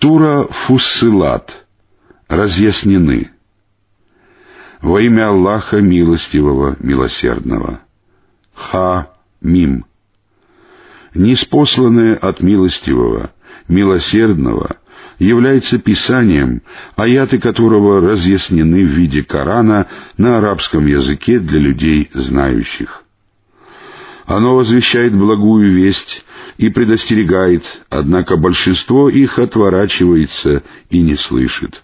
Тура Фуссилат. Разъяснены. Во имя Аллаха Милостивого, Милосердного. Ха-Мим. Неспосланное от Милостивого, Милосердного является Писанием, аяты которого разъяснены в виде Корана на арабском языке для людей знающих. Оно возвещает благую весть и предостерегает, однако большинство их отворачивается и не слышит.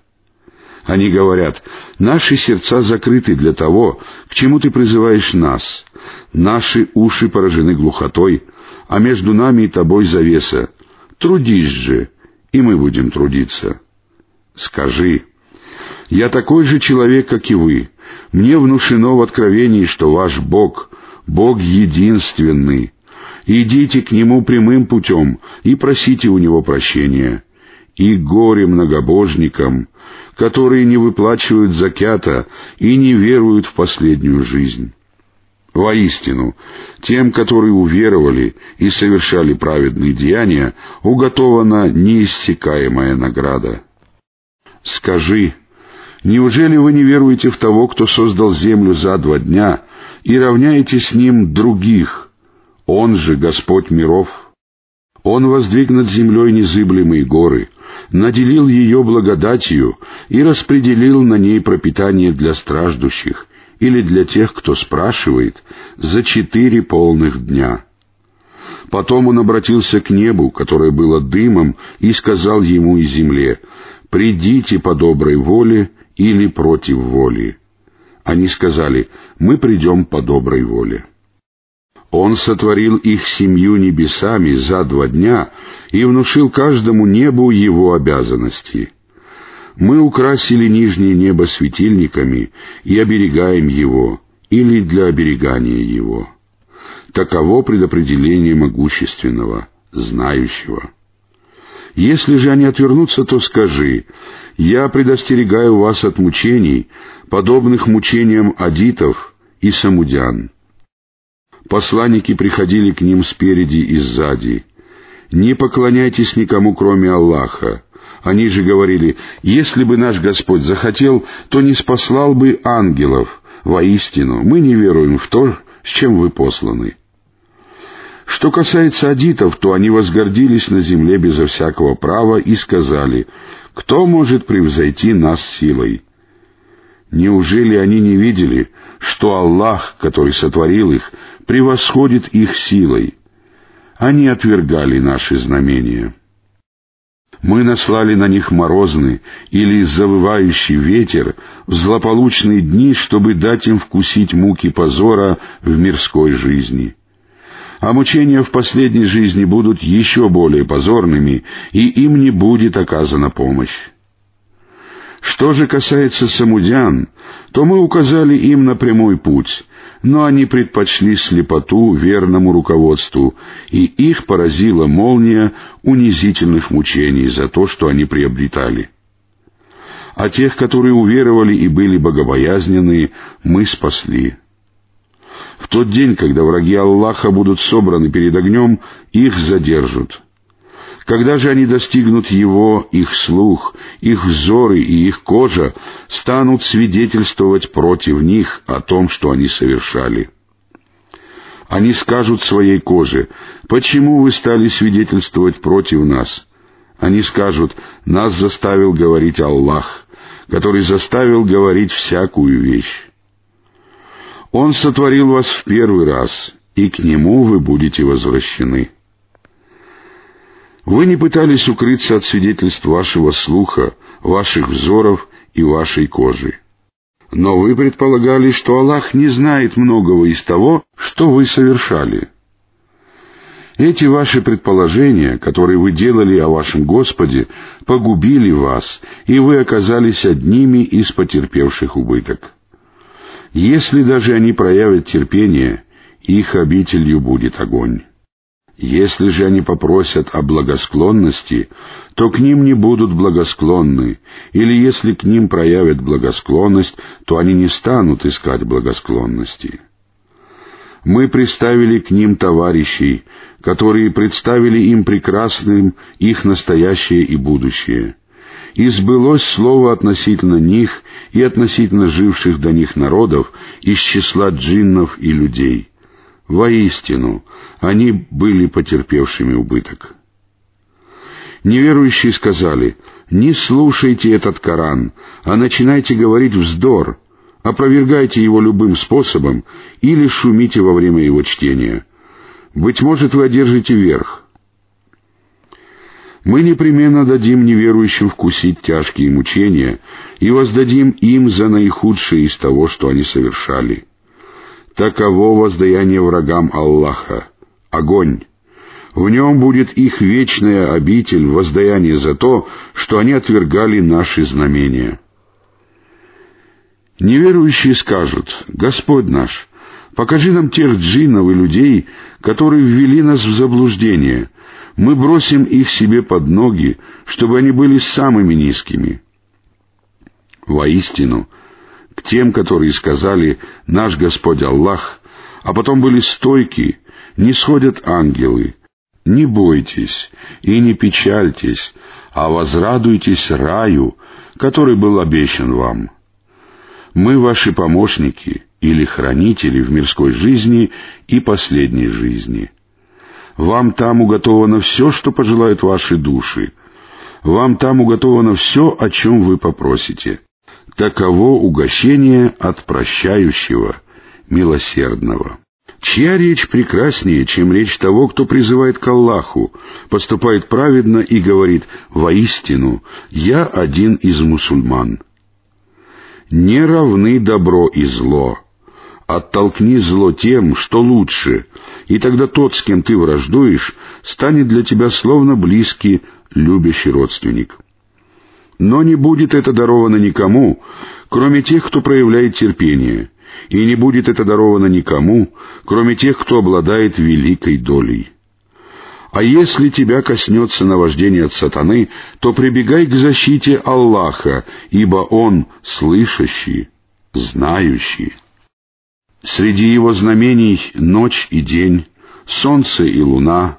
Они говорят, наши сердца закрыты для того, к чему ты призываешь нас. Наши уши поражены глухотой, а между нами и тобой завеса. Трудись же, и мы будем трудиться. Скажи, я такой же человек, как и вы. Мне внушено в откровении, что ваш Бог, Бог единственный, идите к Нему прямым путем и просите у Него прощения. И горе многобожникам, которые не выплачивают закята и не веруют в последнюю жизнь. Воистину, тем, которые уверовали и совершали праведные деяния, уготована неиссякаемая награда. Скажи, неужели вы не веруете в того, кто создал землю за два дня, и равняете с ним других, он же Господь миров. Он воздвиг над землей незыблемые горы, наделил ее благодатью и распределил на ней пропитание для страждущих или для тех, кто спрашивает, за четыре полных дня. Потом он обратился к небу, которое было дымом, и сказал ему и земле, «Придите по доброй воле или против воли». Они сказали, «Мы придем по доброй воле». Он сотворил их семью небесами за два дня и внушил каждому небу его обязанности. Мы украсили нижнее небо светильниками и оберегаем его, или для оберегания его. Таково предопределение могущественного, знающего. Если же они отвернутся, то скажи, «Я предостерегаю вас от мучений, подобных мучениям адитов и самудян». Посланники приходили к ним спереди и сзади. «Не поклоняйтесь никому, кроме Аллаха». Они же говорили, «Если бы наш Господь захотел, то не спаслал бы ангелов. Воистину, мы не веруем в то, с чем вы посланы». Что касается адитов, то они возгордились на земле безо всякого права и сказали, «Кто может превзойти нас силой?» Неужели они не видели, что Аллах, который сотворил их, превосходит их силой? Они отвергали наши знамения. Мы наслали на них морозный или завывающий ветер в злополучные дни, чтобы дать им вкусить муки позора в мирской жизни. А мучения в последней жизни будут еще более позорными, и им не будет оказана помощь. Что же касается самудян, то мы указали им на прямой путь, но они предпочли слепоту верному руководству, и их поразила молния унизительных мучений за то, что они приобретали. А тех, которые уверовали и были богобоязненные, мы спасли. В тот день, когда враги Аллаха будут собраны перед огнем, их задержат — когда же они достигнут его, их слух, их взоры и их кожа станут свидетельствовать против них о том, что они совершали. Они скажут своей коже, «Почему вы стали свидетельствовать против нас?» Они скажут, «Нас заставил говорить Аллах, который заставил говорить всякую вещь». Он сотворил вас в первый раз, и к Нему вы будете возвращены. Вы не пытались укрыться от свидетельств вашего слуха, ваших взоров и вашей кожи. Но вы предполагали, что Аллах не знает многого из того, что вы совершали. Эти ваши предположения, которые вы делали о вашем Господе, погубили вас, и вы оказались одними из потерпевших убыток. Если даже они проявят терпение, их обителью будет огонь. Если же они попросят о благосклонности, то к ним не будут благосклонны, или если к ним проявят благосклонность, то они не станут искать благосклонности. Мы приставили к ним товарищей, которые представили им прекрасным их настоящее и будущее. И сбылось слово относительно них и относительно живших до них народов из числа джиннов и людей. Воистину, они были потерпевшими убыток. Неверующие сказали, «Не слушайте этот Коран, а начинайте говорить вздор, опровергайте его любым способом или шумите во время его чтения. Быть может, вы одержите верх». Мы непременно дадим неверующим вкусить тяжкие мучения и воздадим им за наихудшее из того, что они совершали. Таково воздаяние врагам Аллаха — огонь. В нем будет их вечная обитель, воздаяние за то, что они отвергали наши знамения. Неверующие скажут, «Господь наш, покажи нам тех джиннов и людей, которые ввели нас в заблуждение. Мы бросим их себе под ноги, чтобы они были самыми низкими». Воистину, к тем, которые сказали «Наш Господь Аллах», а потом были стойки, не сходят ангелы, не бойтесь и не печальтесь, а возрадуйтесь раю, который был обещан вам. Мы ваши помощники или хранители в мирской жизни и последней жизни. Вам там уготовано все, что пожелают ваши души. Вам там уготовано все, о чем вы попросите. Таково угощение от прощающего, милосердного. Чья речь прекраснее, чем речь того, кто призывает к Аллаху, поступает праведно и говорит «Воистину, я один из мусульман». Не равны добро и зло. Оттолкни зло тем, что лучше, и тогда тот, с кем ты враждуешь, станет для тебя словно близкий, любящий родственник. Но не будет это даровано никому, кроме тех, кто проявляет терпение — и не будет это даровано никому, кроме тех, кто обладает великой долей. А если тебя коснется наваждение от сатаны, то прибегай к защите Аллаха, ибо Он слышащий, знающий. Среди его знамений ночь и день, солнце и луна.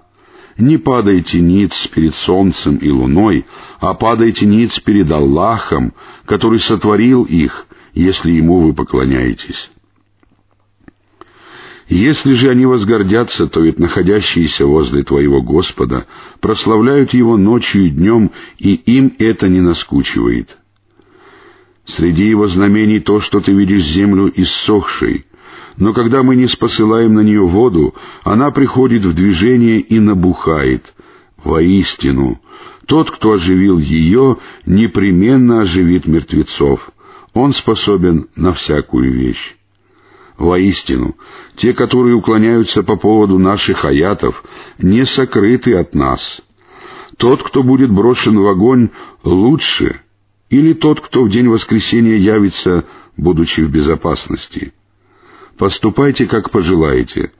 Не падайте ниц перед солнцем и луной, а падайте ниц перед Аллахом, который сотворил их, если ему вы поклоняетесь. Если же они возгордятся, то ведь находящиеся возле твоего Господа прославляют Его ночью и днем, и им это не наскучивает. Среди Его знамений то, что ты видишь землю иссохшей, но когда мы не спосылаем на нее воду, она приходит в движение и набухает. Воистину, тот, кто оживил ее, непременно оживит мертвецов. Он способен на всякую вещь. Воистину, те, которые уклоняются по поводу наших аятов, не сокрыты от нас. Тот, кто будет брошен в огонь, лучше, или тот, кто в день воскресения явится, будучи в безопасности. Поступайте, как пожелаете.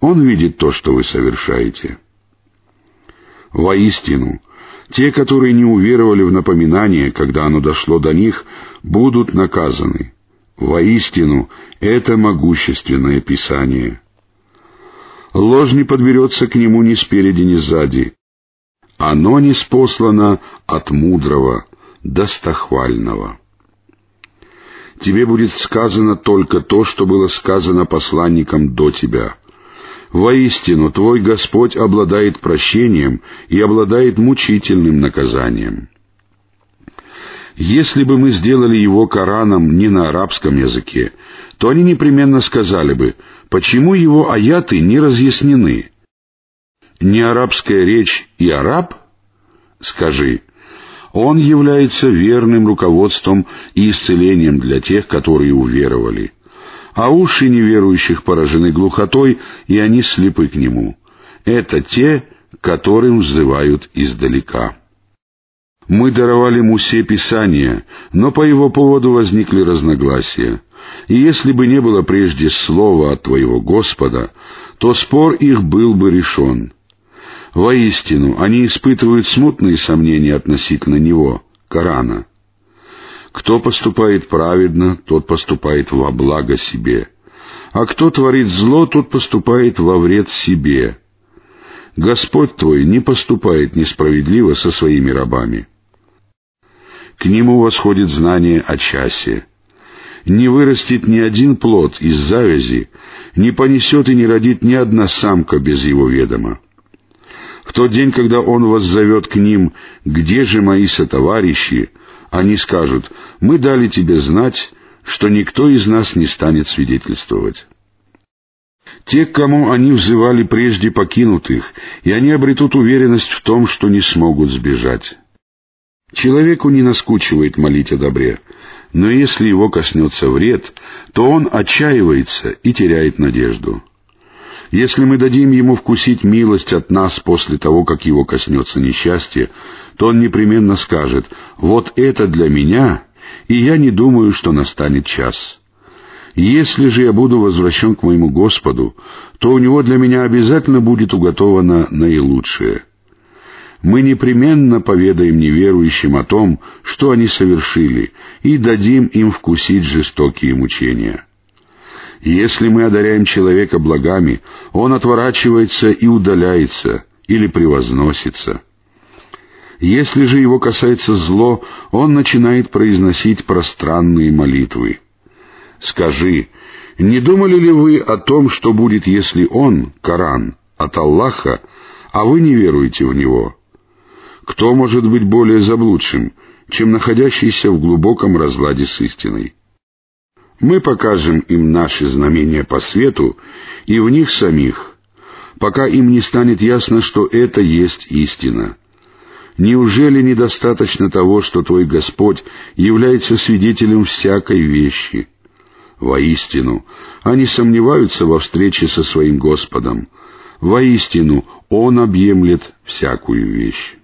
Он видит то, что вы совершаете. Воистину, те, которые не уверовали в напоминание, когда оно дошло до них, будут наказаны. Воистину, это могущественное Писание. Ложь не подберется к нему ни спереди, ни сзади. Оно не спослано от мудрого, достохвального. Тебе будет сказано только то, что было сказано посланникам до тебя — Воистину, твой Господь обладает прощением и обладает мучительным наказанием. Если бы мы сделали его Кораном не на арабском языке, то они непременно сказали бы, почему его аяты не разъяснены. Не арабская речь и араб? Скажи, он является верным руководством и исцелением для тех, которые уверовали а уши неверующих поражены глухотой, и они слепы к нему. Это те, которым взывают издалека. Мы даровали Мусе Писание, но по его поводу возникли разногласия. И если бы не было прежде слова от твоего Господа, то спор их был бы решен. Воистину, они испытывают смутные сомнения относительно него, Корана. Кто поступает праведно, тот поступает во благо себе. а кто творит зло, тот поступает во вред себе. Господь твой не поступает несправедливо со своими рабами. К нему восходит знание о часе. Не вырастет ни один плод из завязи, не понесет и не родит ни одна самка без его ведома. Тот день, когда он вас зовет к ним, «Где же мои сотоварищи?» Они скажут, «Мы дали тебе знать, что никто из нас не станет свидетельствовать». Те, к кому они взывали прежде, покинут их, и они обретут уверенность в том, что не смогут сбежать. Человеку не наскучивает молить о добре, но если его коснется вред, то он отчаивается и теряет надежду. Если мы дадим ему вкусить милость от нас после того, как его коснется несчастье, то он непременно скажет «Вот это для меня, и я не думаю, что настанет час». Если же я буду возвращен к моему Господу, то у него для меня обязательно будет уготовано наилучшее. Мы непременно поведаем неверующим о том, что они совершили, и дадим им вкусить жестокие мучения. Если мы одаряем человека благами, он отворачивается и удаляется, или превозносится. Если же его касается зло, он начинает произносить пространные молитвы. Скажи, не думали ли вы о том, что будет, если он, Коран, от Аллаха, а вы не веруете в него? Кто может быть более заблудшим, чем находящийся в глубоком разладе с истиной? Мы покажем им наши знамения по свету и в них самих, пока им не станет ясно, что это есть истина. Неужели недостаточно того, что твой Господь является свидетелем всякой вещи? Воистину, они сомневаются во встрече со своим Господом. Воистину, Он объемлет всякую вещь.